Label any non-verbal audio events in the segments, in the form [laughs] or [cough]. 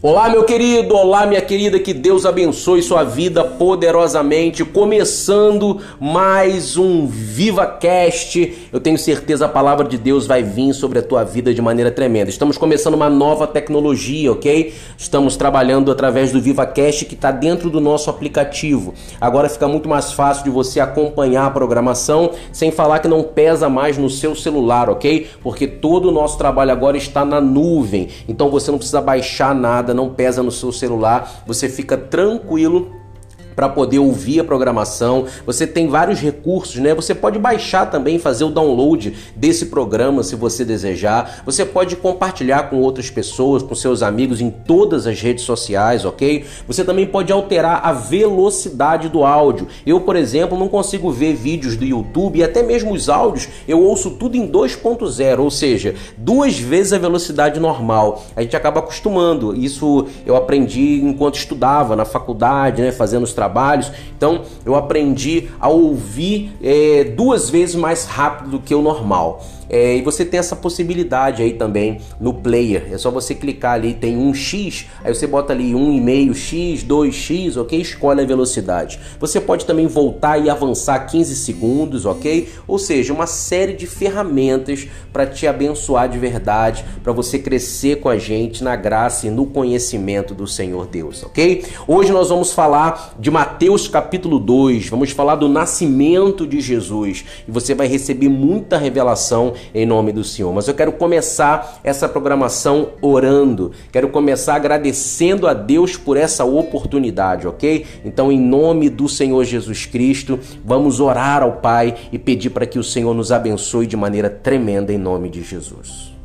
Olá, meu querido, olá, minha querida, que Deus abençoe sua vida poderosamente. Começando mais um Viva Cast. Eu tenho certeza a palavra de Deus vai vir sobre a tua vida de maneira tremenda. Estamos começando uma nova tecnologia, ok? Estamos trabalhando através do Viva Cast que está dentro do nosso aplicativo. Agora fica muito mais fácil de você acompanhar a programação, sem falar que não pesa mais no seu celular, ok? Porque todo o nosso trabalho agora está na nuvem. Então você não precisa baixar nada nada, não pesa no seu celular, você fica tranquilo para poder ouvir a programação. Você tem vários recursos, né? Você pode baixar também, fazer o download desse programa se você desejar. Você pode compartilhar com outras pessoas, com seus amigos em todas as redes sociais, ok? Você também pode alterar a velocidade do áudio. Eu, por exemplo, não consigo ver vídeos do YouTube e até mesmo os áudios eu ouço tudo em 2.0, ou seja, duas vezes a velocidade normal. A gente acaba acostumando. Isso eu aprendi enquanto estudava na faculdade, né? Fazendo os trabalhos trabalhos. Então eu aprendi a ouvir é, duas vezes mais rápido do que o normal. É, e você tem essa possibilidade aí também no player. É só você clicar ali, tem um X, aí você bota ali 1,5X, 2X, ok? Escolhe a velocidade. Você pode também voltar e avançar 15 segundos, ok? Ou seja, uma série de ferramentas para te abençoar de verdade, para você crescer com a gente na graça e no conhecimento do Senhor Deus, ok? Hoje nós vamos falar de Mateus capítulo 2, vamos falar do nascimento de Jesus e você vai receber muita revelação em nome do Senhor. Mas eu quero começar essa programação orando, quero começar agradecendo a Deus por essa oportunidade, ok? Então, em nome do Senhor Jesus Cristo, vamos orar ao Pai e pedir para que o Senhor nos abençoe de maneira tremenda em nome de Jesus.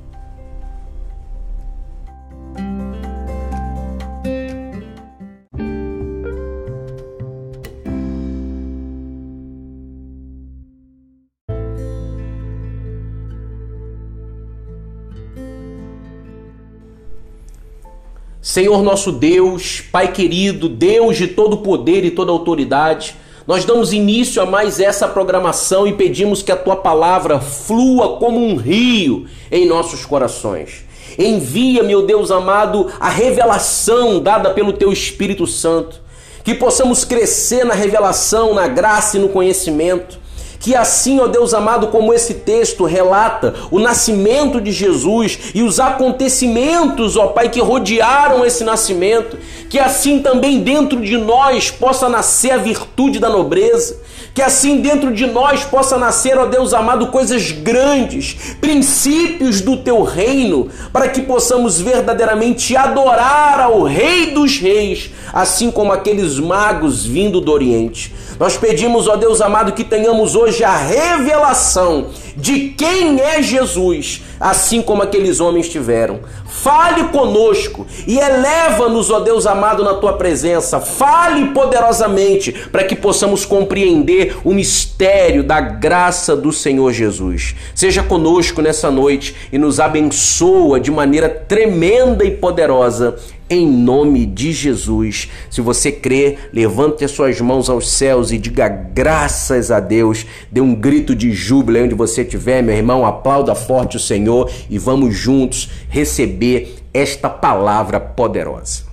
Senhor nosso Deus, Pai querido, Deus de todo poder e toda autoridade, nós damos início a mais essa programação e pedimos que a tua palavra flua como um rio em nossos corações. Envia, meu Deus amado, a revelação dada pelo teu Espírito Santo, que possamos crescer na revelação, na graça e no conhecimento que assim, ó Deus amado, como esse texto relata o nascimento de Jesus e os acontecimentos, ó Pai, que rodearam esse nascimento, que assim também dentro de nós possa nascer a virtude da nobreza, que assim dentro de nós possa nascer, ó Deus amado, coisas grandes, princípios do teu reino, para que possamos verdadeiramente adorar ao Rei dos Reis, assim como aqueles magos vindo do Oriente. Nós pedimos, ó Deus amado, que tenhamos hoje a revelação de quem é Jesus, assim como aqueles homens tiveram. Fale conosco e eleva-nos, ó Deus amado, na tua presença. Fale poderosamente para que possamos compreender o mistério da graça do Senhor Jesus. Seja conosco nessa noite e nos abençoa de maneira tremenda e poderosa em nome de Jesus. Se você crê, levante as suas mãos aos céus e diga graças a Deus. Dê um grito de júbilo onde você estiver, meu irmão. Aplauda forte o Senhor e vamos juntos receber esta palavra poderosa.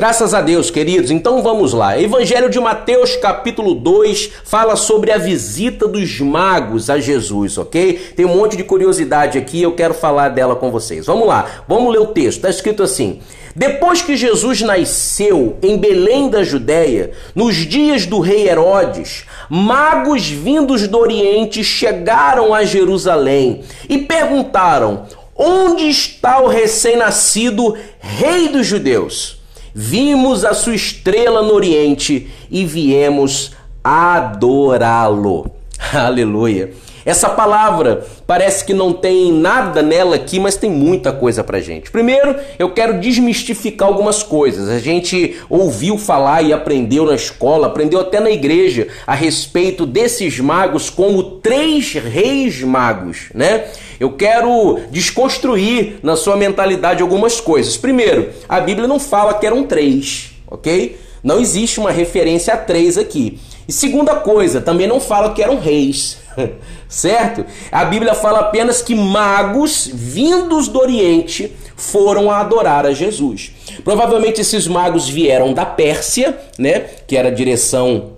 Graças a Deus, queridos. Então vamos lá. Evangelho de Mateus, capítulo 2, fala sobre a visita dos magos a Jesus, ok? Tem um monte de curiosidade aqui, eu quero falar dela com vocês. Vamos lá, vamos ler o texto. Está escrito assim: Depois que Jesus nasceu em Belém da Judéia, nos dias do rei Herodes, magos vindos do Oriente chegaram a Jerusalém e perguntaram: Onde está o recém-nascido rei dos judeus? Vimos a sua estrela no Oriente e viemos adorá-lo. [laughs] Aleluia. Essa palavra parece que não tem nada nela aqui, mas tem muita coisa pra gente. Primeiro, eu quero desmistificar algumas coisas. A gente ouviu falar e aprendeu na escola, aprendeu até na igreja a respeito desses magos como três reis magos, né? Eu quero desconstruir na sua mentalidade algumas coisas. Primeiro, a Bíblia não fala que eram três, ok? Não existe uma referência a três aqui. E segunda coisa, também não fala que eram reis, [laughs] certo? A Bíblia fala apenas que magos vindos do Oriente foram a adorar a Jesus. Provavelmente esses magos vieram da Pérsia, né? Que era a direção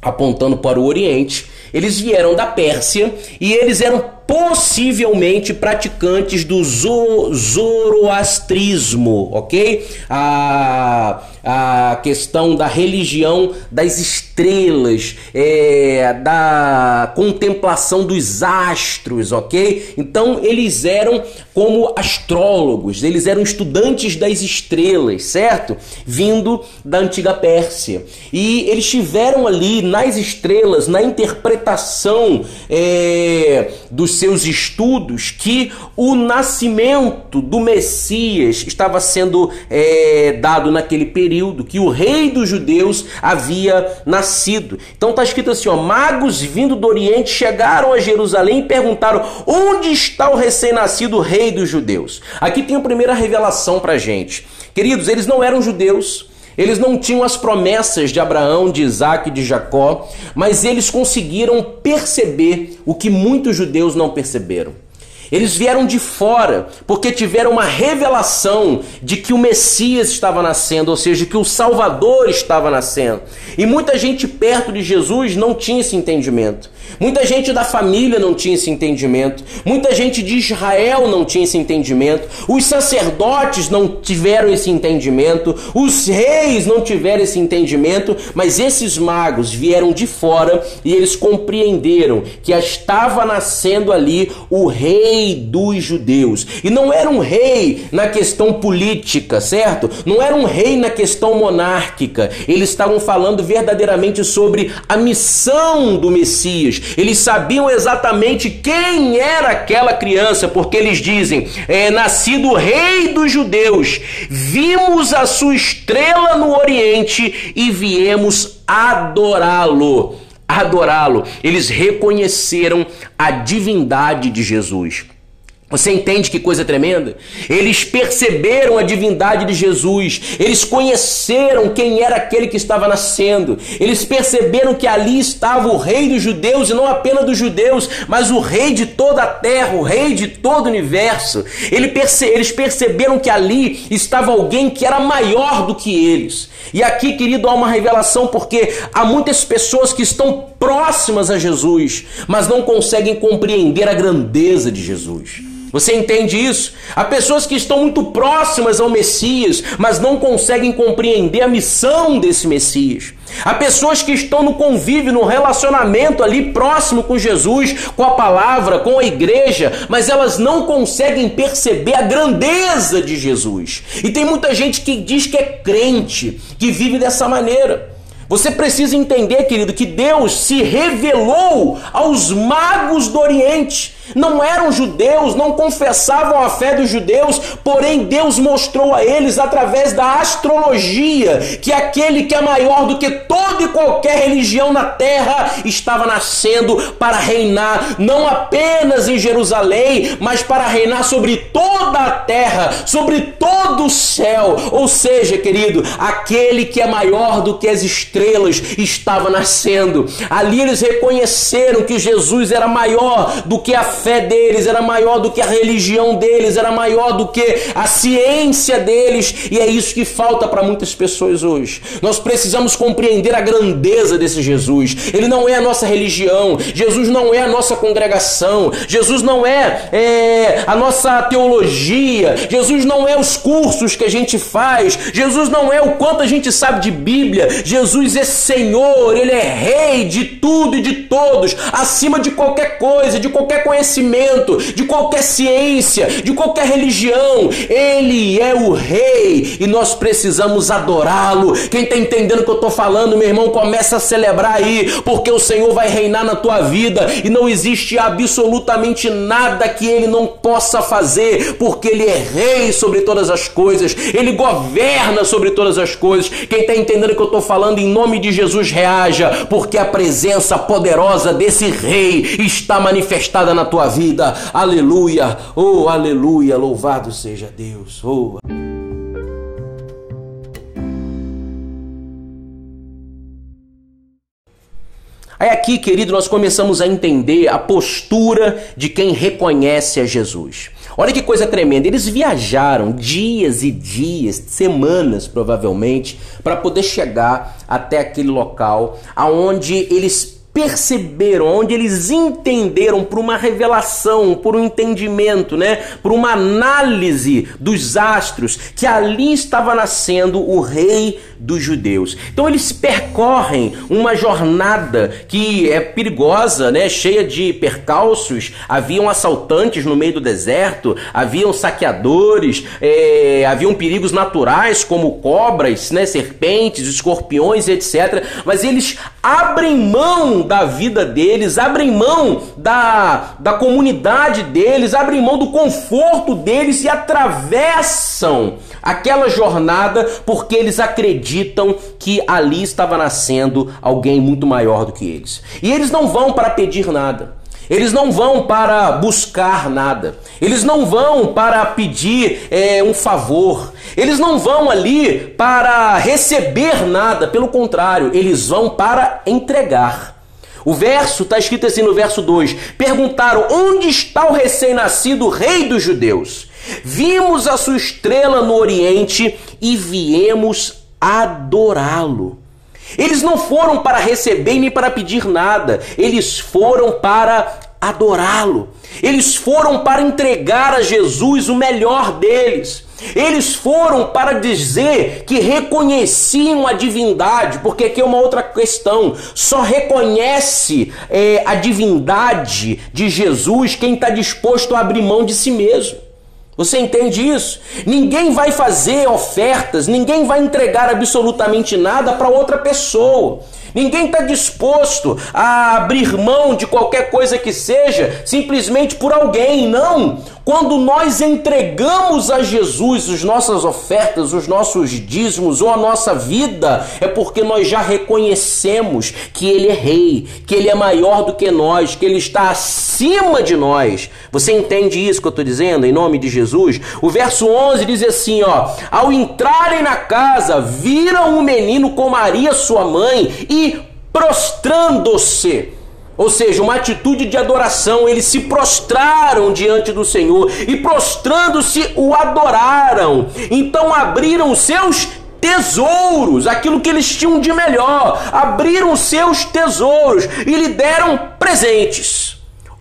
apontando para o Oriente. Eles vieram da Pérsia e eles eram possivelmente praticantes do zoroastrismo, ok? A, a questão da religião das estrelas estrelas, é, da contemplação dos astros, ok? Então eles eram como astrólogos, eles eram estudantes das estrelas, certo? Vindo da antiga Pérsia. E eles tiveram ali nas estrelas, na interpretação é, dos seus estudos, que o nascimento do Messias estava sendo é, dado naquele período, que o rei dos judeus havia nascido nascido. Então está escrito assim: ó, magos vindo do Oriente chegaram a Jerusalém e perguntaram: onde está o recém-nascido rei dos judeus? Aqui tem a primeira revelação para gente. Queridos, eles não eram judeus. Eles não tinham as promessas de Abraão, de Isaac e de Jacó, mas eles conseguiram perceber o que muitos judeus não perceberam. Eles vieram de fora porque tiveram uma revelação de que o Messias estava nascendo, ou seja, que o Salvador estava nascendo. E muita gente perto de Jesus não tinha esse entendimento. Muita gente da família não tinha esse entendimento. Muita gente de Israel não tinha esse entendimento. Os sacerdotes não tiveram esse entendimento. Os reis não tiveram esse entendimento. Mas esses magos vieram de fora e eles compreenderam que estava nascendo ali o rei rei dos judeus. E não era um rei na questão política, certo? Não era um rei na questão monárquica. Eles estavam falando verdadeiramente sobre a missão do Messias. Eles sabiam exatamente quem era aquela criança, porque eles dizem: é nascido rei dos judeus, vimos a sua estrela no Oriente e viemos adorá-lo adorá-lo. Eles reconheceram a divindade de Jesus. Você entende que coisa tremenda? Eles perceberam a divindade de Jesus, eles conheceram quem era aquele que estava nascendo, eles perceberam que ali estava o Rei dos Judeus, e não apenas dos judeus, mas o Rei de toda a terra, o Rei de todo o universo. Eles perceberam que ali estava alguém que era maior do que eles. E aqui, querido, há uma revelação, porque há muitas pessoas que estão próximas a Jesus, mas não conseguem compreender a grandeza de Jesus. Você entende isso? Há pessoas que estão muito próximas ao Messias, mas não conseguem compreender a missão desse Messias. Há pessoas que estão no convívio, no relacionamento ali próximo com Jesus, com a palavra, com a igreja, mas elas não conseguem perceber a grandeza de Jesus. E tem muita gente que diz que é crente, que vive dessa maneira. Você precisa entender, querido, que Deus se revelou aos magos do Oriente não eram judeus, não confessavam a fé dos judeus, porém Deus mostrou a eles através da astrologia que aquele que é maior do que toda e qualquer religião na terra estava nascendo para reinar, não apenas em Jerusalém, mas para reinar sobre toda a terra, sobre todo o céu. Ou seja, querido, aquele que é maior do que as estrelas estava nascendo. Ali eles reconheceram que Jesus era maior do que a fé deles era maior do que a religião deles, era maior do que a ciência deles, e é isso que falta para muitas pessoas hoje. Nós precisamos compreender a grandeza desse Jesus. Ele não é a nossa religião, Jesus não é a nossa congregação, Jesus não é, é a nossa teologia, Jesus não é os cursos que a gente faz, Jesus não é o quanto a gente sabe de Bíblia, Jesus é Senhor, Ele é Rei de tudo e de todos, acima de qualquer coisa, de qualquer conhecimento conhecimento, de qualquer ciência, de qualquer religião. Ele é o Rei e nós precisamos adorá-lo. Quem está entendendo o que eu estou falando, meu irmão, começa a celebrar aí, porque o Senhor vai reinar na tua vida e não existe absolutamente nada que ele não possa fazer, porque ele é Rei sobre todas as coisas, ele governa sobre todas as coisas. Quem está entendendo o que eu estou falando, em nome de Jesus, reaja, porque a presença poderosa desse Rei está manifestada na tua tua vida. Aleluia! Oh, aleluia! Louvado seja Deus! Oh. Aí aqui, querido, nós começamos a entender a postura de quem reconhece a Jesus. Olha que coisa tremenda. Eles viajaram dias e dias, semanas provavelmente, para poder chegar até aquele local aonde eles perceberam, onde eles entenderam por uma revelação, por um entendimento, né, por uma análise dos astros, que ali estava nascendo o rei dos judeus. Então eles percorrem uma jornada que é perigosa, né, cheia de percalços. Haviam assaltantes no meio do deserto, haviam saqueadores, é, haviam perigos naturais como cobras, né, serpentes, escorpiões, etc. Mas eles abrem mão da vida deles, abrem mão da, da comunidade deles, abrem mão do conforto deles e atravessam aquela jornada porque eles acreditam que ali estava nascendo alguém muito maior do que eles. E eles não vão para pedir nada. Eles não vão para buscar nada. Eles não vão para pedir é, um favor. Eles não vão ali para receber nada. Pelo contrário, eles vão para entregar. O verso está escrito assim no verso 2: Perguntaram: Onde está o recém-nascido rei dos judeus? Vimos a sua estrela no Oriente e viemos adorá-lo. Eles não foram para receber nem para pedir nada, eles foram para adorá-lo. Eles foram para entregar a Jesus o melhor deles. Eles foram para dizer que reconheciam a divindade, porque aqui é uma outra questão. Só reconhece é, a divindade de Jesus quem está disposto a abrir mão de si mesmo. Você entende isso? Ninguém vai fazer ofertas, ninguém vai entregar absolutamente nada para outra pessoa. Ninguém está disposto a abrir mão de qualquer coisa que seja simplesmente por alguém. Não! Quando nós entregamos a Jesus as nossas ofertas, os nossos dízimos ou a nossa vida, é porque nós já reconhecemos que Ele é Rei, que Ele é maior do que nós, que Ele está acima de nós. Você entende isso que eu estou dizendo, em nome de Jesus? O verso 11 diz assim: ó, ao entrarem na casa, viram um menino com Maria, sua mãe, e prostrando-se ou seja, uma atitude de adoração, eles se prostraram diante do Senhor e prostrando-se o adoraram. Então abriram seus tesouros, aquilo que eles tinham de melhor, abriram seus tesouros e lhe deram presentes: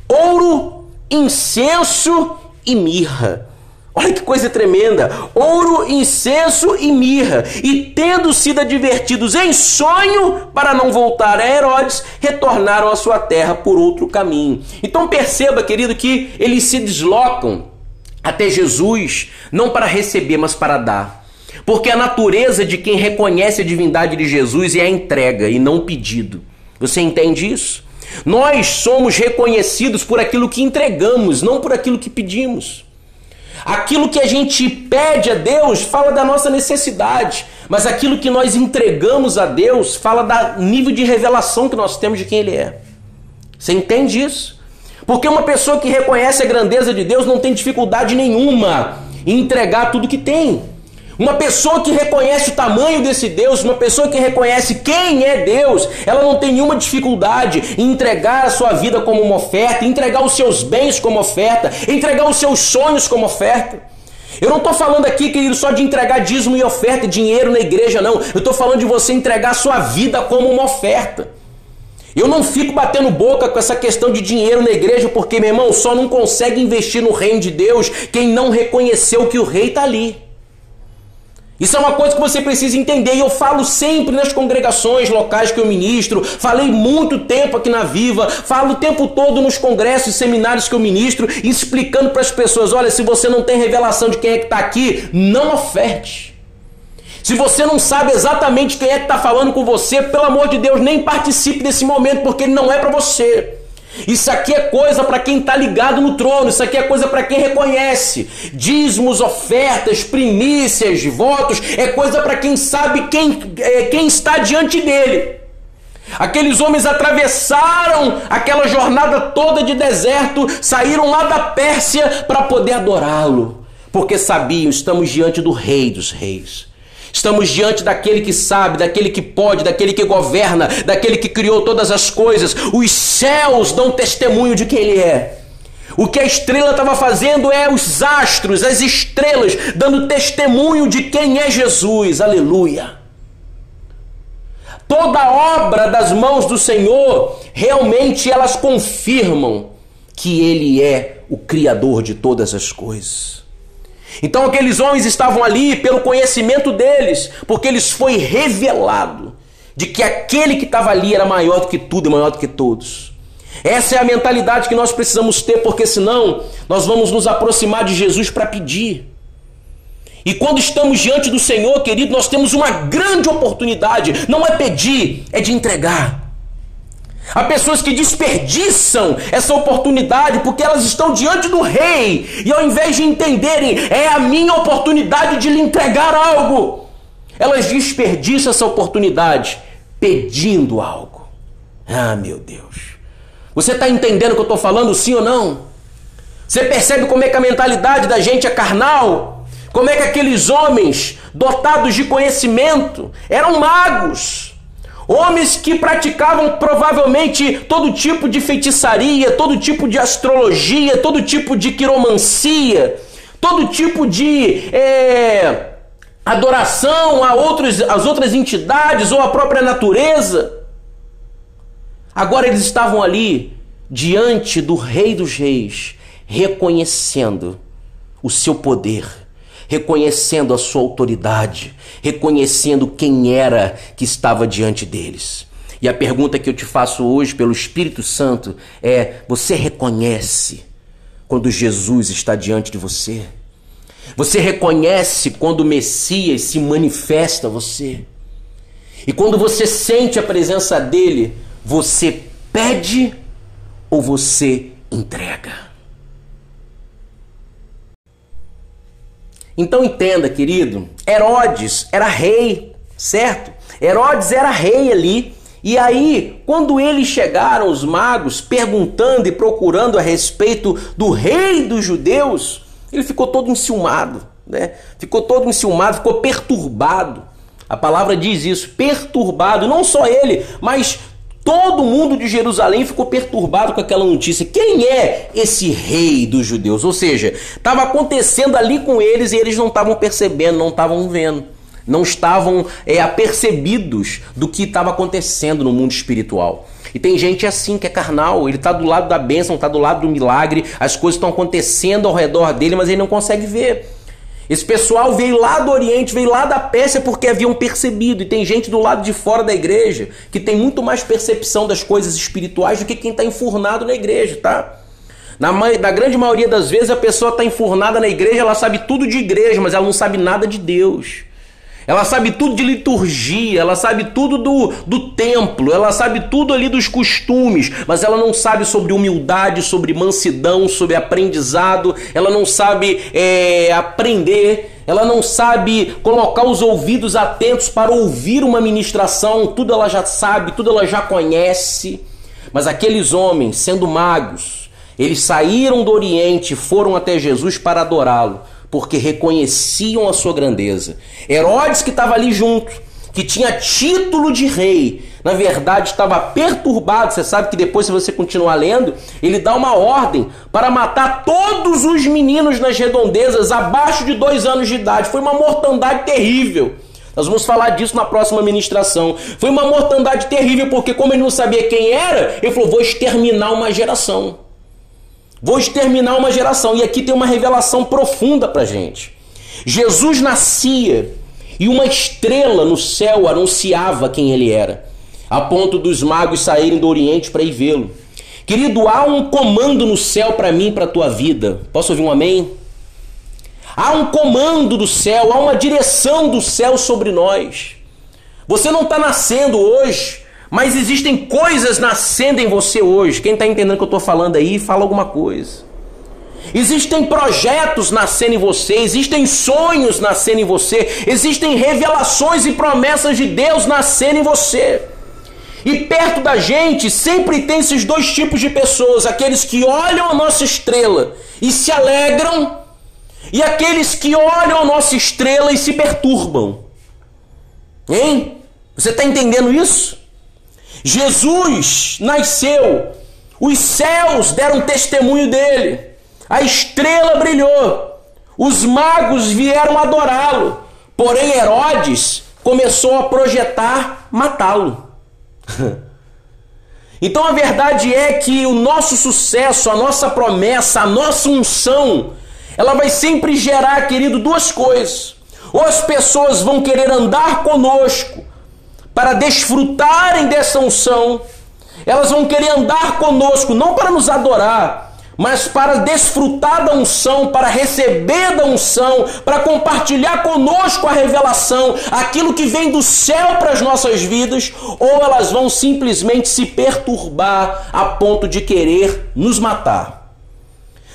ouro, incenso e mirra. Olha que coisa tremenda! Ouro, incenso e mirra. E tendo sido advertidos em sonho para não voltar a Herodes, retornaram à sua terra por outro caminho. Então perceba, querido, que eles se deslocam até Jesus não para receber, mas para dar. Porque a natureza de quem reconhece a divindade de Jesus é a entrega e não o pedido. Você entende isso? Nós somos reconhecidos por aquilo que entregamos, não por aquilo que pedimos. Aquilo que a gente pede a Deus fala da nossa necessidade, mas aquilo que nós entregamos a Deus fala do nível de revelação que nós temos de quem Ele é. Você entende isso? Porque uma pessoa que reconhece a grandeza de Deus não tem dificuldade nenhuma em entregar tudo que tem. Uma pessoa que reconhece o tamanho desse Deus, uma pessoa que reconhece quem é Deus, ela não tem nenhuma dificuldade em entregar a sua vida como uma oferta, entregar os seus bens como oferta, entregar os seus sonhos como oferta. Eu não estou falando aqui, querido, só de entregar dízimo e oferta, dinheiro na igreja, não. Eu estou falando de você entregar a sua vida como uma oferta. Eu não fico batendo boca com essa questão de dinheiro na igreja, porque, meu irmão, só não consegue investir no reino de Deus quem não reconheceu que o rei está ali. Isso é uma coisa que você precisa entender. E eu falo sempre nas congregações locais que eu ministro. Falei muito tempo aqui na Viva. Falo o tempo todo nos congressos e seminários que eu ministro, explicando para as pessoas: olha, se você não tem revelação de quem é que está aqui, não oferte. Se você não sabe exatamente quem é que está falando com você, pelo amor de Deus, nem participe desse momento, porque ele não é para você. Isso aqui é coisa para quem está ligado no trono, isso aqui é coisa para quem reconhece. Dízimos, ofertas, primícias, votos, é coisa para quem sabe quem, é, quem está diante dele. Aqueles homens atravessaram aquela jornada toda de deserto, saíram lá da Pérsia para poder adorá-lo, porque sabiam, estamos diante do Rei dos Reis. Estamos diante daquele que sabe, daquele que pode, daquele que governa, daquele que criou todas as coisas. Os céus dão testemunho de quem ele é. O que a estrela estava fazendo é os astros, as estrelas, dando testemunho de quem é Jesus. Aleluia. Toda obra das mãos do Senhor, realmente elas confirmam que Ele é o Criador de todas as coisas. Então aqueles homens estavam ali pelo conhecimento deles, porque lhes foi revelado de que aquele que estava ali era maior do que tudo e maior do que todos. Essa é a mentalidade que nós precisamos ter, porque senão nós vamos nos aproximar de Jesus para pedir. E quando estamos diante do Senhor, querido, nós temos uma grande oportunidade. Não é pedir, é de entregar. Há pessoas que desperdiçam essa oportunidade porque elas estão diante do rei e ao invés de entenderem, é a minha oportunidade de lhe entregar algo, elas desperdiçam essa oportunidade pedindo algo. Ah, meu Deus. Você está entendendo o que eu estou falando, sim ou não? Você percebe como é que a mentalidade da gente é carnal? Como é que aqueles homens dotados de conhecimento eram magos? Homens que praticavam provavelmente todo tipo de feitiçaria, todo tipo de astrologia, todo tipo de quiromancia, todo tipo de é, adoração a outros, as outras entidades ou a própria natureza. Agora eles estavam ali diante do Rei dos Reis, reconhecendo o seu poder, reconhecendo a sua autoridade, reconhecendo quem era que estava diante deles. E a pergunta que eu te faço hoje pelo Espírito Santo é: você reconhece quando Jesus está diante de você? Você reconhece quando o Messias se manifesta a você? E quando você sente a presença dele, você pede ou você entrega? Então entenda, querido, Herodes era rei, certo? Herodes era rei ali. E aí, quando eles chegaram, os magos, perguntando e procurando a respeito do rei dos judeus, ele ficou todo enciumado, né? Ficou todo enciumado, ficou perturbado. A palavra diz isso, perturbado, não só ele, mas Todo mundo de Jerusalém ficou perturbado com aquela notícia. Quem é esse rei dos judeus? Ou seja, estava acontecendo ali com eles e eles não estavam percebendo, não estavam vendo, não estavam é, apercebidos do que estava acontecendo no mundo espiritual. E tem gente assim que é carnal, ele está do lado da bênção, está do lado do milagre, as coisas estão acontecendo ao redor dele, mas ele não consegue ver. Esse pessoal veio lá do Oriente, veio lá da Pérsia porque haviam percebido. E tem gente do lado de fora da igreja que tem muito mais percepção das coisas espirituais do que quem está enfurnado na igreja, tá? Na, na grande maioria das vezes a pessoa está enfurnada na igreja, ela sabe tudo de igreja, mas ela não sabe nada de Deus. Ela sabe tudo de liturgia, ela sabe tudo do, do templo, ela sabe tudo ali dos costumes, mas ela não sabe sobre humildade, sobre mansidão, sobre aprendizado, ela não sabe é, aprender, ela não sabe colocar os ouvidos atentos para ouvir uma ministração, tudo ela já sabe, tudo ela já conhece. Mas aqueles homens, sendo magos, eles saíram do Oriente, foram até Jesus para adorá-lo porque reconheciam a sua grandeza. Herodes, que estava ali junto, que tinha título de rei, na verdade estava perturbado. Você sabe que depois, se você continuar lendo, ele dá uma ordem para matar todos os meninos nas redondezas abaixo de dois anos de idade. Foi uma mortandade terrível. Nós vamos falar disso na próxima ministração. Foi uma mortandade terrível, porque, como ele não sabia quem era, ele falou: vou exterminar uma geração. Vou exterminar uma geração. E aqui tem uma revelação profunda para gente. Jesus nascia e uma estrela no céu anunciava quem ele era, a ponto dos magos saírem do Oriente para ir vê-lo. Querido, há um comando no céu para mim para a tua vida. Posso ouvir um amém? Há um comando do céu, há uma direção do céu sobre nós. Você não está nascendo hoje mas existem coisas nascendo em você hoje. Quem está entendendo o que eu estou falando aí, fala alguma coisa. Existem projetos nascendo em você, existem sonhos nascendo em você, existem revelações e promessas de Deus nascendo em você. E perto da gente sempre tem esses dois tipos de pessoas: aqueles que olham a nossa estrela e se alegram, e aqueles que olham a nossa estrela e se perturbam. Hein? Você está entendendo isso? Jesus nasceu, os céus deram testemunho dele, a estrela brilhou, os magos vieram adorá-lo, porém Herodes começou a projetar matá-lo. [laughs] Então a verdade é que o nosso sucesso, a nossa promessa, a nossa unção, ela vai sempre gerar, querido, duas coisas. Ou as pessoas vão querer andar conosco para desfrutarem dessa unção, elas vão querer andar conosco não para nos adorar, mas para desfrutar da unção, para receber da unção, para compartilhar conosco a revelação, aquilo que vem do céu para as nossas vidas, ou elas vão simplesmente se perturbar a ponto de querer nos matar.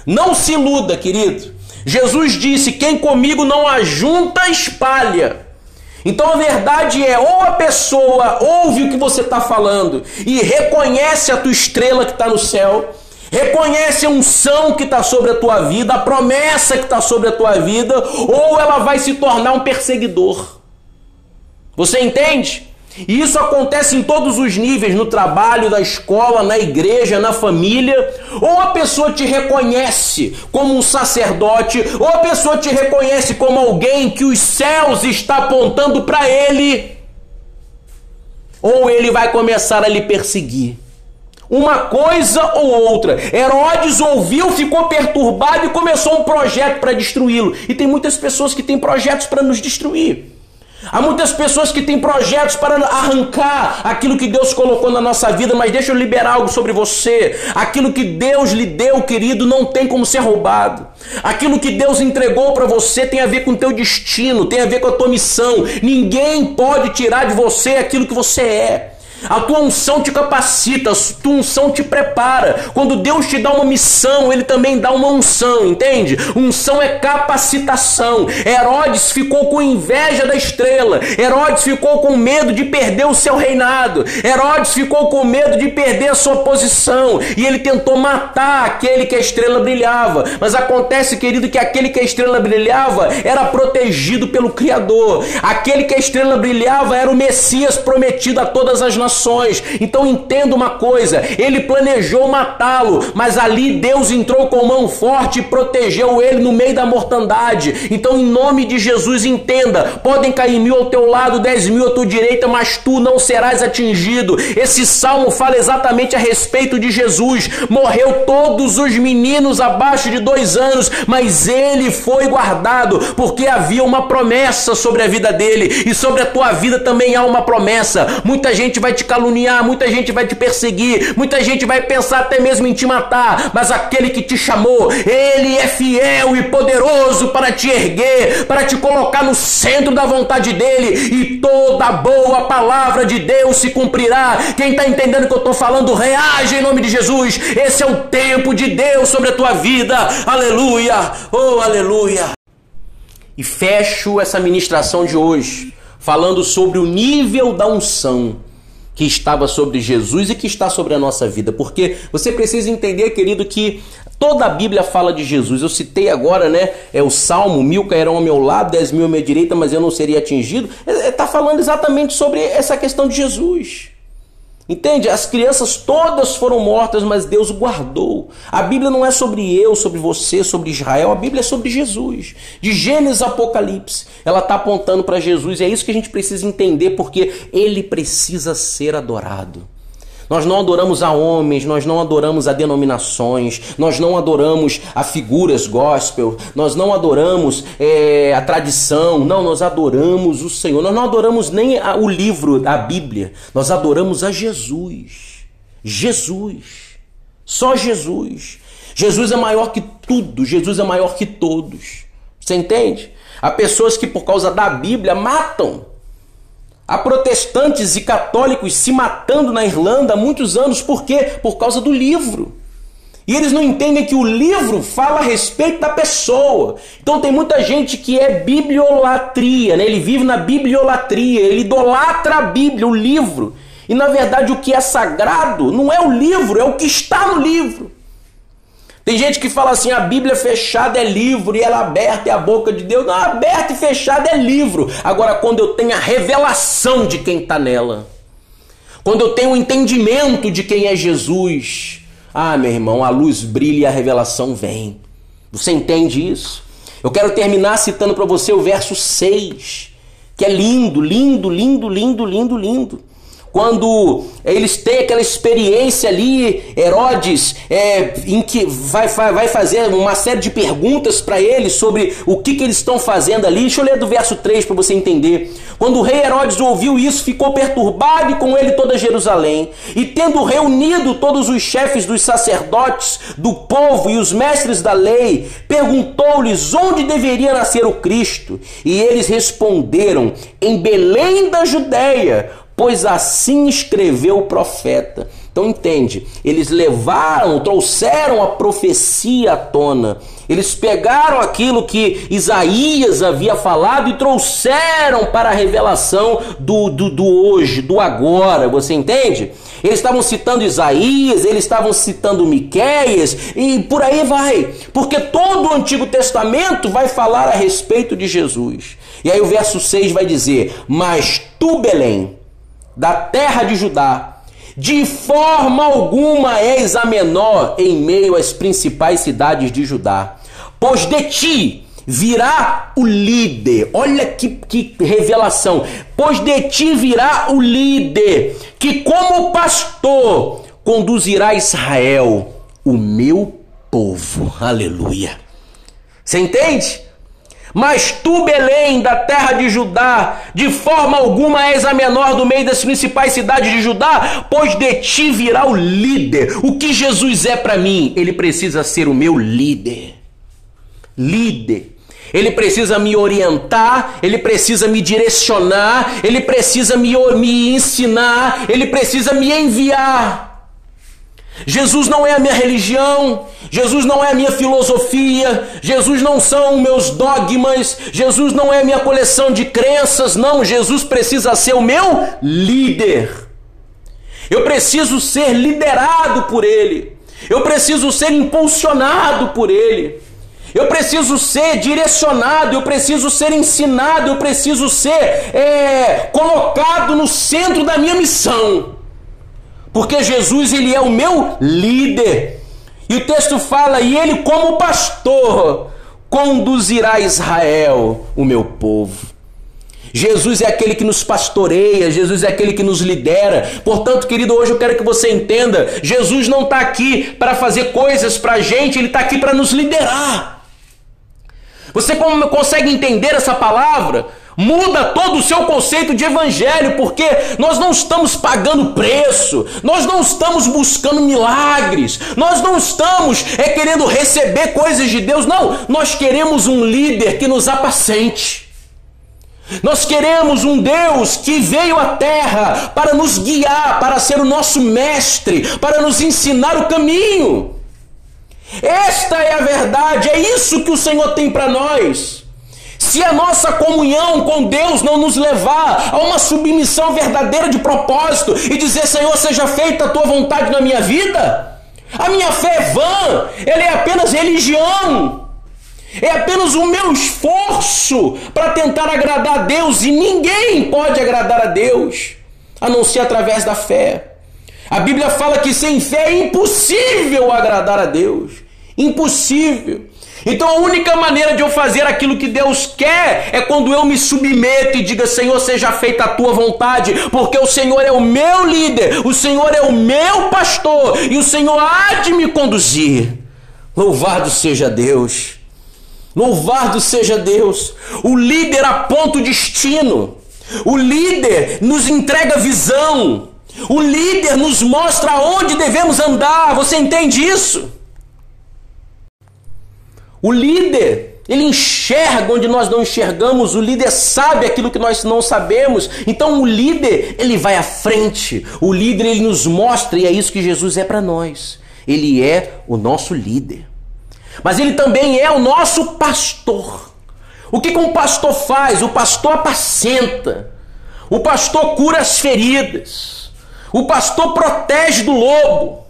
Não se iluda, querido. Jesus disse: Quem comigo não ajunta, espalha. Então a verdade é, ou a pessoa ouve o que você está falando e reconhece a tua estrela que está no céu, Reconhece a unção que está sobre a tua vida, a promessa que está sobre a tua vida, ou ela vai se tornar um perseguidor. Você entende? E isso acontece em todos os níveis, no trabalho, na escola, na igreja, na família. Ou a pessoa te reconhece como um sacerdote, ou a pessoa te reconhece como alguém que os céus está apontando para ele, ou ele vai começar a lhe perseguir. Uma coisa ou outra. Herodes ouviu, ficou perturbado e começou um projeto para destruí-lo. E tem muitas pessoas que têm projetos para nos destruir. Há muitas pessoas que têm projetos para arrancar aquilo que Deus colocou na nossa vida, mas deixa eu liberar algo sobre você. Aquilo que Deus lhe deu, querido, não tem como ser roubado. Aquilo que Deus entregou para você tem a ver com o teu destino, tem a ver com a tua missão. Ninguém pode tirar de você aquilo que você é. A tua unção te capacita, a tua unção te prepara. Quando Deus te dá uma missão, ele também dá uma unção, entende? Unção é capacitação. Herodes ficou com inveja da estrela. Herodes ficou com medo de perder o seu reinado. Herodes ficou com medo de perder a sua posição. E ele tentou matar aquele que a estrela brilhava. Mas acontece, querido, que aquele que a estrela brilhava era protegido pelo Criador. Aquele que a estrela brilhava era o Messias prometido a todas as nações nações. Então entenda uma coisa: ele planejou matá-lo, mas ali Deus entrou com mão forte e protegeu ele no meio da mortandade. Então, em nome de Jesus, entenda: podem cair mil ao teu lado, dez mil à tua direita, mas tu não serás atingido. Esse salmo fala exatamente a respeito de Jesus. Morreu todos os meninos abaixo de dois anos, mas ele foi guardado, porque havia uma promessa sobre a vida dele, e sobre a tua vida também há uma promessa. Muita gente vai te caluniar, muita gente vai te perseguir, muita gente vai pensar até mesmo em te matar, mas aquele que te chamou, ele é fiel e poderoso para te erguer, para te colocar no centro da vontade dele, e toda boa palavra de Deus se cumprirá. Quem está entendendo o que eu estou falando, reage em nome de Jesus. Esse é o tempo de Deus sobre a tua vida. Aleluia! Oh, aleluia! E fecho essa ministração de hoje falando sobre o nível da unção que estava sobre Jesus e que está sobre a nossa vida. Porque você precisa entender, querido, que toda a Bíblia fala de Jesus. Eu citei agora, né? É o Salmo: mil cairão ao meu lado, dez mil à minha direita, mas eu não seria atingido. Está é, falando exatamente sobre essa questão de Jesus. Entende? As crianças todas foram mortas, mas Deus guardou. A Bíblia não é sobre eu, sobre você, sobre Israel. A Bíblia é sobre Jesus. De Gênesis a Apocalipse, ela está apontando para Jesus. E é isso que a gente precisa entender, porque ele precisa ser adorado. Nós não adoramos a homens, nós não adoramos a denominações, nós não adoramos a figuras gospel, nós não adoramos é, a tradição, não, nós adoramos o Senhor. Nós não adoramos nem a, o livro da Bíblia, nós adoramos a Jesus. Jesus. Só Jesus. Jesus é maior que tudo, Jesus é maior que todos. Você entende? Há pessoas que por causa da Bíblia matam Há protestantes e católicos se matando na Irlanda há muitos anos, por quê? Por causa do livro. E eles não entendem que o livro fala a respeito da pessoa. Então tem muita gente que é bibliolatria, né? ele vive na bibliolatria, ele idolatra a Bíblia, o livro. E na verdade o que é sagrado não é o livro, é o que está no livro. Tem gente que fala assim: a Bíblia fechada é livro e ela aberta é a boca de Deus. Não, aberta e fechada é livro. Agora, quando eu tenho a revelação de quem está nela, quando eu tenho o entendimento de quem é Jesus, ah, meu irmão, a luz brilha e a revelação vem. Você entende isso? Eu quero terminar citando para você o verso 6, que é lindo, lindo, lindo, lindo, lindo, lindo quando eles têm aquela experiência ali, Herodes, é, em que vai, vai fazer uma série de perguntas para eles sobre o que, que eles estão fazendo ali. Deixa eu ler do verso 3 para você entender. Quando o rei Herodes ouviu isso, ficou perturbado e com ele toda Jerusalém. E tendo reunido todos os chefes dos sacerdotes, do povo e os mestres da lei, perguntou-lhes onde deveria nascer o Cristo. E eles responderam: em Belém da Judéia pois assim escreveu o profeta. Então entende, eles levaram, trouxeram a profecia à tona. Eles pegaram aquilo que Isaías havia falado e trouxeram para a revelação do, do, do hoje, do agora. Você entende? Eles estavam citando Isaías, eles estavam citando Miquéias e por aí vai. Porque todo o Antigo Testamento vai falar a respeito de Jesus. E aí o verso 6 vai dizer: Mas tu, Belém, da terra de Judá, de forma alguma és a menor em meio às principais cidades de Judá, pois de ti virá o líder. Olha que, que revelação! Pois de ti virá o líder, que como pastor conduzirá Israel, o meu povo. Aleluia. Você entende? Mas tu, Belém, da terra de Judá, de forma alguma és a menor do meio das principais cidades de Judá, pois de ti virá o líder. O que Jesus é para mim? Ele precisa ser o meu líder. Líder. Ele precisa me orientar, ele precisa me direcionar, ele precisa me, me ensinar, ele precisa me enviar. Jesus não é a minha religião, Jesus não é a minha filosofia, Jesus não são meus dogmas, Jesus não é a minha coleção de crenças, não, Jesus precisa ser o meu líder. Eu preciso ser liderado por Ele, eu preciso ser impulsionado por Ele, eu preciso ser direcionado, eu preciso ser ensinado, eu preciso ser é, colocado no centro da minha missão. Porque Jesus ele é o meu líder. E o texto fala: "E ele como pastor conduzirá Israel, o meu povo". Jesus é aquele que nos pastoreia, Jesus é aquele que nos lidera. Portanto, querido, hoje eu quero que você entenda: Jesus não está aqui para fazer coisas para a gente, ele está aqui para nos liderar. Você consegue entender essa palavra? Muda todo o seu conceito de evangelho, porque nós não estamos pagando preço, nós não estamos buscando milagres, nós não estamos é querendo receber coisas de Deus, não, nós queremos um líder que nos apacente. Nós queremos um Deus que veio à terra para nos guiar, para ser o nosso mestre, para nos ensinar o caminho. Esta é a verdade, é isso que o Senhor tem para nós. Se a nossa comunhão com Deus não nos levar a uma submissão verdadeira de propósito e dizer, Senhor, seja feita a tua vontade na minha vida, a minha fé é vã, ela é apenas religião, é apenas o meu esforço para tentar agradar a Deus e ninguém pode agradar a Deus a não ser através da fé. A Bíblia fala que sem fé é impossível agradar a Deus. Impossível. Então a única maneira de eu fazer aquilo que Deus quer é quando eu me submeto e diga: Senhor, seja feita a tua vontade, porque o Senhor é o meu líder, o Senhor é o meu pastor e o Senhor há de me conduzir. Louvado seja Deus. Louvado seja Deus. O líder aponta o destino. O líder nos entrega visão. O líder nos mostra onde devemos andar. Você entende isso? O líder, ele enxerga onde nós não enxergamos, o líder sabe aquilo que nós não sabemos. Então o líder, ele vai à frente. O líder ele nos mostra e é isso que Jesus é para nós. Ele é o nosso líder. Mas ele também é o nosso pastor. O que, que um pastor faz? O pastor apacenta. O pastor cura as feridas. O pastor protege do lobo.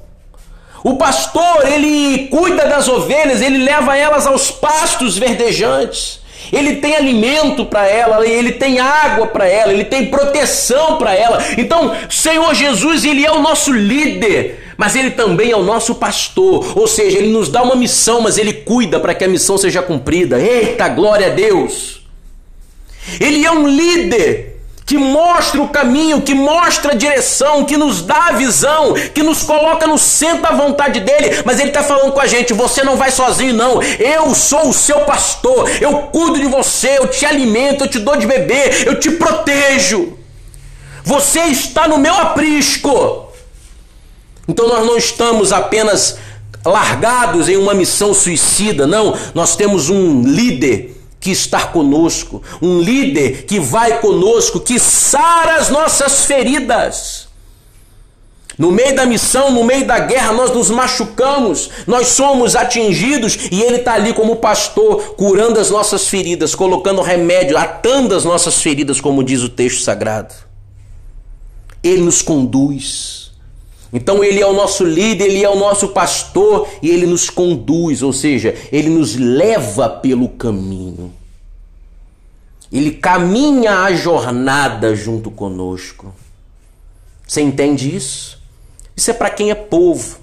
O pastor, ele cuida das ovelhas, ele leva elas aos pastos verdejantes. Ele tem alimento para ela, ele tem água para ela, ele tem proteção para ela. Então, Senhor Jesus, ele é o nosso líder mas ele também é o nosso pastor, ou seja, ele nos dá uma missão, mas ele cuida para que a missão seja cumprida. Eita, glória a Deus! Ele é um líder que mostra o caminho, que mostra a direção, que nos dá a visão, que nos coloca no centro da vontade dele. Mas ele está falando com a gente: você não vai sozinho, não. Eu sou o seu pastor, eu cuido de você, eu te alimento, eu te dou de beber, eu te protejo. Você está no meu aprisco. Então nós não estamos apenas largados em uma missão suicida, não, nós temos um líder que está conosco, um líder que vai conosco, que sara as nossas feridas. No meio da missão, no meio da guerra, nós nos machucamos, nós somos atingidos e Ele está ali como pastor, curando as nossas feridas, colocando remédio, atando as nossas feridas, como diz o texto sagrado. Ele nos conduz. Então ele é o nosso líder, ele é o nosso pastor e ele nos conduz, ou seja, ele nos leva pelo caminho. Ele caminha a jornada junto conosco. Você entende isso? Isso é para quem é povo.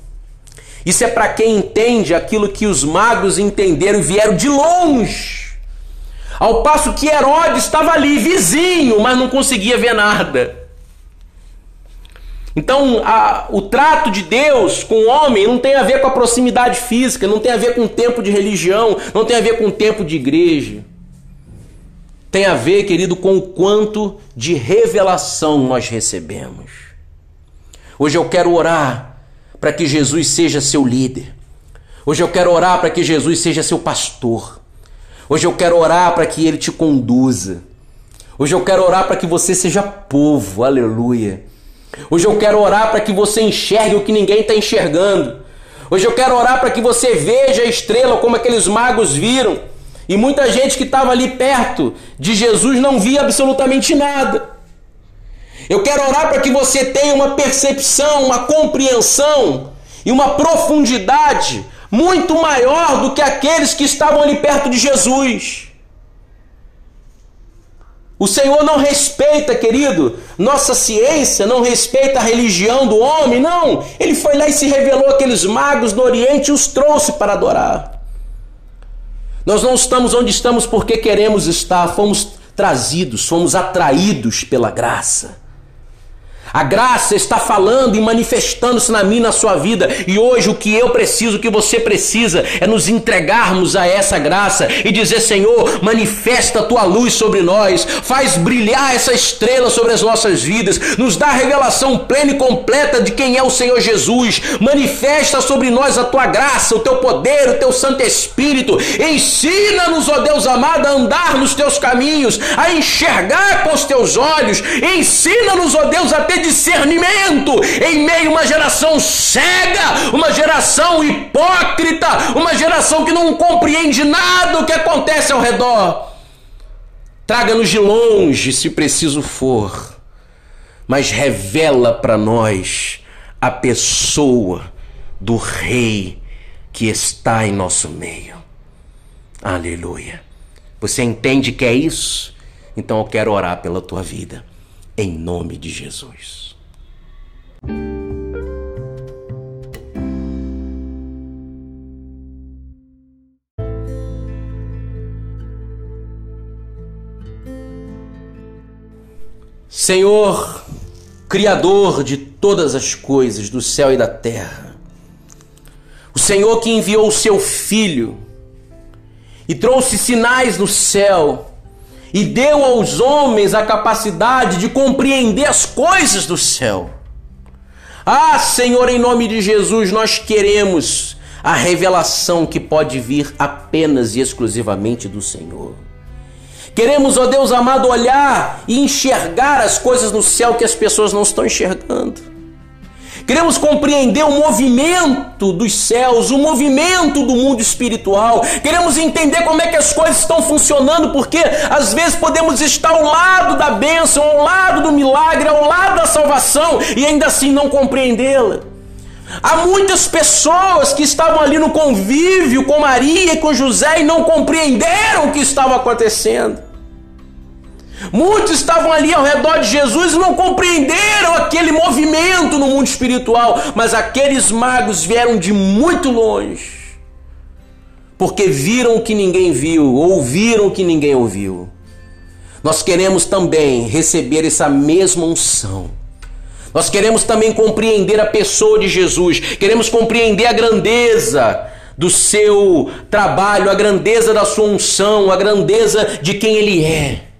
Isso é para quem entende aquilo que os magos entenderam e vieram de longe. Ao passo que Herodes estava ali, vizinho, mas não conseguia ver nada. Então, a, o trato de Deus com o homem não tem a ver com a proximidade física, não tem a ver com o tempo de religião, não tem a ver com o tempo de igreja. Tem a ver, querido, com o quanto de revelação nós recebemos. Hoje eu quero orar para que Jesus seja seu líder. Hoje eu quero orar para que Jesus seja seu pastor. Hoje eu quero orar para que ele te conduza. Hoje eu quero orar para que você seja povo. Aleluia Hoje eu quero orar para que você enxergue o que ninguém está enxergando. Hoje eu quero orar para que você veja a estrela como aqueles magos viram. E muita gente que estava ali perto de Jesus não via absolutamente nada. Eu quero orar para que você tenha uma percepção, uma compreensão e uma profundidade muito maior do que aqueles que estavam ali perto de Jesus. O Senhor não respeita, querido, nossa ciência, não respeita a religião do homem, não. Ele foi lá e se revelou àqueles magos do Oriente e os trouxe para adorar. Nós não estamos onde estamos porque queremos estar, fomos trazidos, fomos atraídos pela graça. A graça está falando e manifestando-se na minha na sua vida. E hoje o que eu preciso, o que você precisa, é nos entregarmos a essa graça e dizer: Senhor, manifesta a tua luz sobre nós, faz brilhar essa estrela sobre as nossas vidas, nos dá a revelação plena e completa de quem é o Senhor Jesus. Manifesta sobre nós a tua graça, o teu poder, o teu Santo Espírito. Ensina-nos, ó Deus amado, a andar nos teus caminhos, a enxergar com os teus olhos. Ensina-nos, ó Deus, a ter discernimento em meio a uma geração cega, uma geração hipócrita, uma geração que não compreende nada do que acontece ao redor. Traga-nos de longe, se preciso for, mas revela para nós a pessoa do Rei que está em nosso meio. Aleluia. Você entende que é isso? Então eu quero orar pela tua vida em nome de Jesus. Senhor, Criador de todas as coisas do céu e da terra, o Senhor que enviou o seu Filho e trouxe sinais no céu e deu aos homens a capacidade de compreender as coisas do céu. Ah, Senhor, em nome de Jesus, nós queremos a revelação que pode vir apenas e exclusivamente do Senhor. Queremos, ó Deus amado, olhar e enxergar as coisas no céu que as pessoas não estão enxergando. Queremos compreender o movimento dos céus, o movimento do mundo espiritual. Queremos entender como é que as coisas estão funcionando, porque às vezes podemos estar ao lado da bênção, ao lado do milagre, ao lado da salvação e ainda assim não compreendê-la. Há muitas pessoas que estavam ali no convívio com Maria e com José e não compreenderam o que estava acontecendo. Muitos estavam ali ao redor de Jesus e não compreenderam aquele movimento no mundo espiritual, mas aqueles magos vieram de muito longe, porque viram o que ninguém viu, ouviram o que ninguém ouviu. Nós queremos também receber essa mesma unção. Nós queremos também compreender a pessoa de Jesus, queremos compreender a grandeza do seu trabalho, a grandeza da sua unção, a grandeza de quem ele é.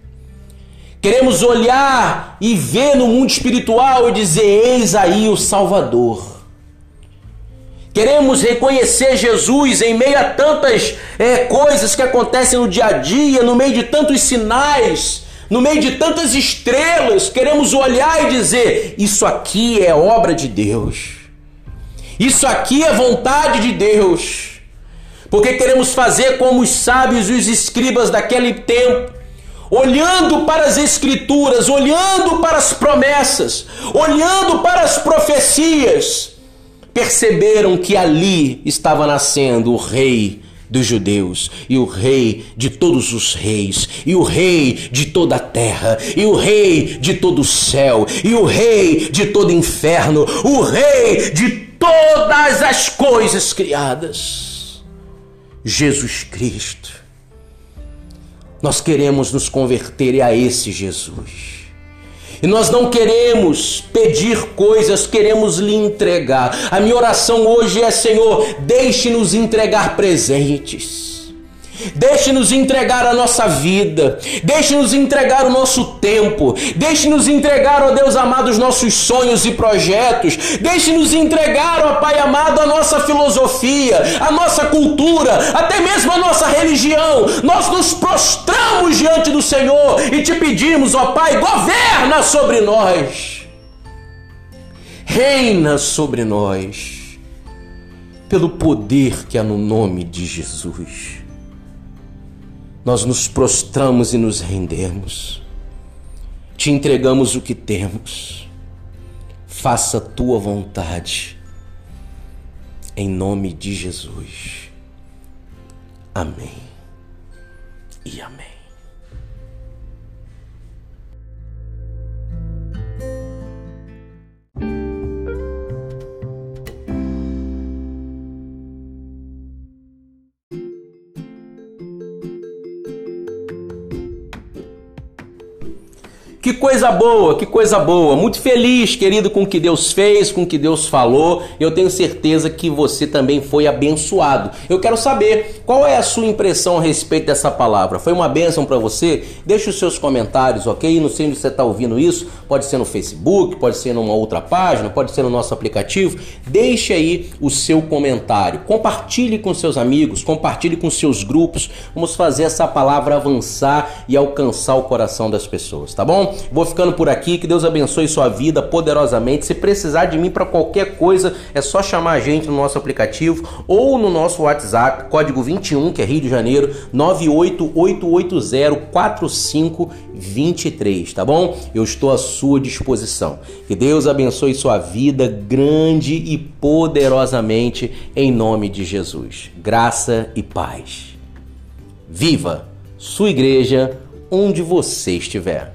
Queremos olhar e ver no mundo espiritual e dizer: Eis aí o Salvador. Queremos reconhecer Jesus em meio a tantas é, coisas que acontecem no dia a dia, no meio de tantos sinais, no meio de tantas estrelas. Queremos olhar e dizer: Isso aqui é obra de Deus. Isso aqui é vontade de Deus. Porque queremos fazer como os sábios e os escribas daquele tempo olhando para as Escrituras, olhando para as promessas, olhando para as profecias, perceberam que ali estava nascendo o Rei dos judeus, e o rei de todos os reis, e o rei de toda a terra, e o rei de todo o céu, e o rei de todo o inferno, o rei de todas as coisas criadas. Jesus Cristo nós queremos nos converter a esse Jesus. E nós não queremos pedir coisas, queremos lhe entregar. A minha oração hoje é: Senhor, deixe-nos entregar presentes. Deixe-nos entregar a nossa vida, deixe-nos entregar o nosso tempo, deixe-nos entregar, ó Deus amado, os nossos sonhos e projetos, deixe-nos entregar, ó Pai amado, a nossa filosofia, a nossa cultura, até mesmo a nossa religião. Nós nos prostramos diante do Senhor e te pedimos, ó Pai, governa sobre nós, reina sobre nós, pelo poder que há no nome de Jesus nós nos prostramos e nos rendemos. Te entregamos o que temos. Faça a tua vontade. Em nome de Jesus. Amém. E amém. Que coisa boa, que coisa boa. Muito feliz, querido, com o que Deus fez, com o que Deus falou. Eu tenho certeza que você também foi abençoado. Eu quero saber qual é a sua impressão a respeito dessa palavra. Foi uma bênção para você? Deixe os seus comentários, ok? Não sei onde você está ouvindo isso. Pode ser no Facebook, pode ser numa outra página, pode ser no nosso aplicativo. Deixe aí o seu comentário. Compartilhe com seus amigos, compartilhe com seus grupos. Vamos fazer essa palavra avançar e alcançar o coração das pessoas, tá bom? Vou ficando por aqui, que Deus abençoe sua vida poderosamente. Se precisar de mim para qualquer coisa, é só chamar a gente no nosso aplicativo ou no nosso WhatsApp, código 21, que é Rio de Janeiro, 988804523, tá bom? Eu estou à sua disposição. Que Deus abençoe sua vida grande e poderosamente em nome de Jesus. Graça e paz. Viva sua igreja onde você estiver.